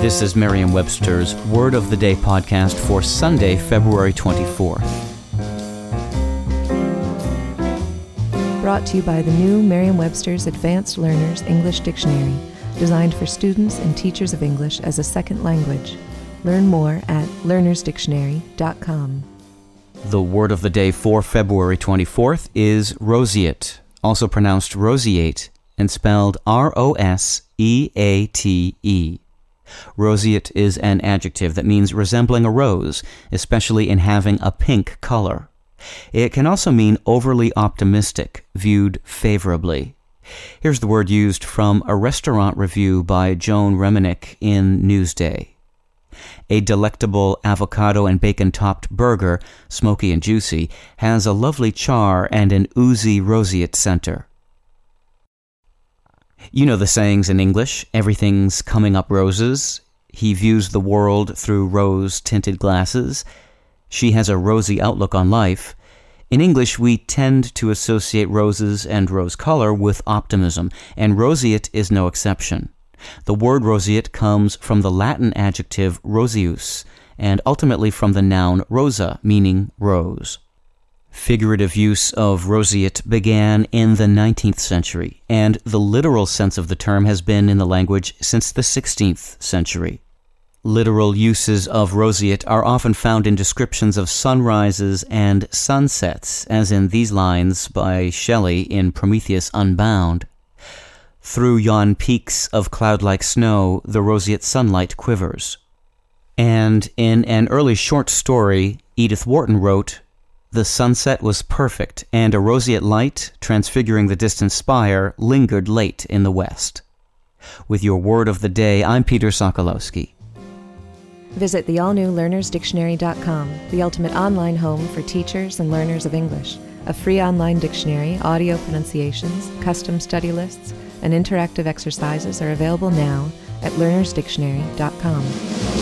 This is Merriam Webster's Word of the Day podcast for Sunday, February 24th. Brought to you by the new Merriam Webster's Advanced Learners English Dictionary, designed for students and teachers of English as a second language. Learn more at learnersdictionary.com. The word of the day for February 24th is roseate, also pronounced roseate and spelled R O S E A T E. Roseate is an adjective that means resembling a rose, especially in having a pink color. It can also mean overly optimistic, viewed favorably. Here's the word used from a restaurant review by Joan Reminick in Newsday. A delectable avocado and bacon topped burger, smoky and juicy, has a lovely char and an oozy roseate center. You know the sayings in English everything's coming up roses. He views the world through rose tinted glasses. She has a rosy outlook on life. In English, we tend to associate roses and rose color with optimism, and roseate is no exception. The word roseate comes from the Latin adjective roseus, and ultimately from the noun rosa, meaning rose. Figurative use of roseate began in the 19th century, and the literal sense of the term has been in the language since the 16th century. Literal uses of roseate are often found in descriptions of sunrises and sunsets, as in these lines by Shelley in Prometheus Unbound. Through yon peaks of cloud like snow, the roseate sunlight quivers. And in an early short story, Edith Wharton wrote, The sunset was perfect, and a roseate light, transfiguring the distant spire, lingered late in the west. With your word of the day, I'm Peter Sokolowski. Visit the all new learnersdictionary.com, the ultimate online home for teachers and learners of English. A free online dictionary, audio pronunciations, custom study lists, and interactive exercises are available now at learnersdictionary.com.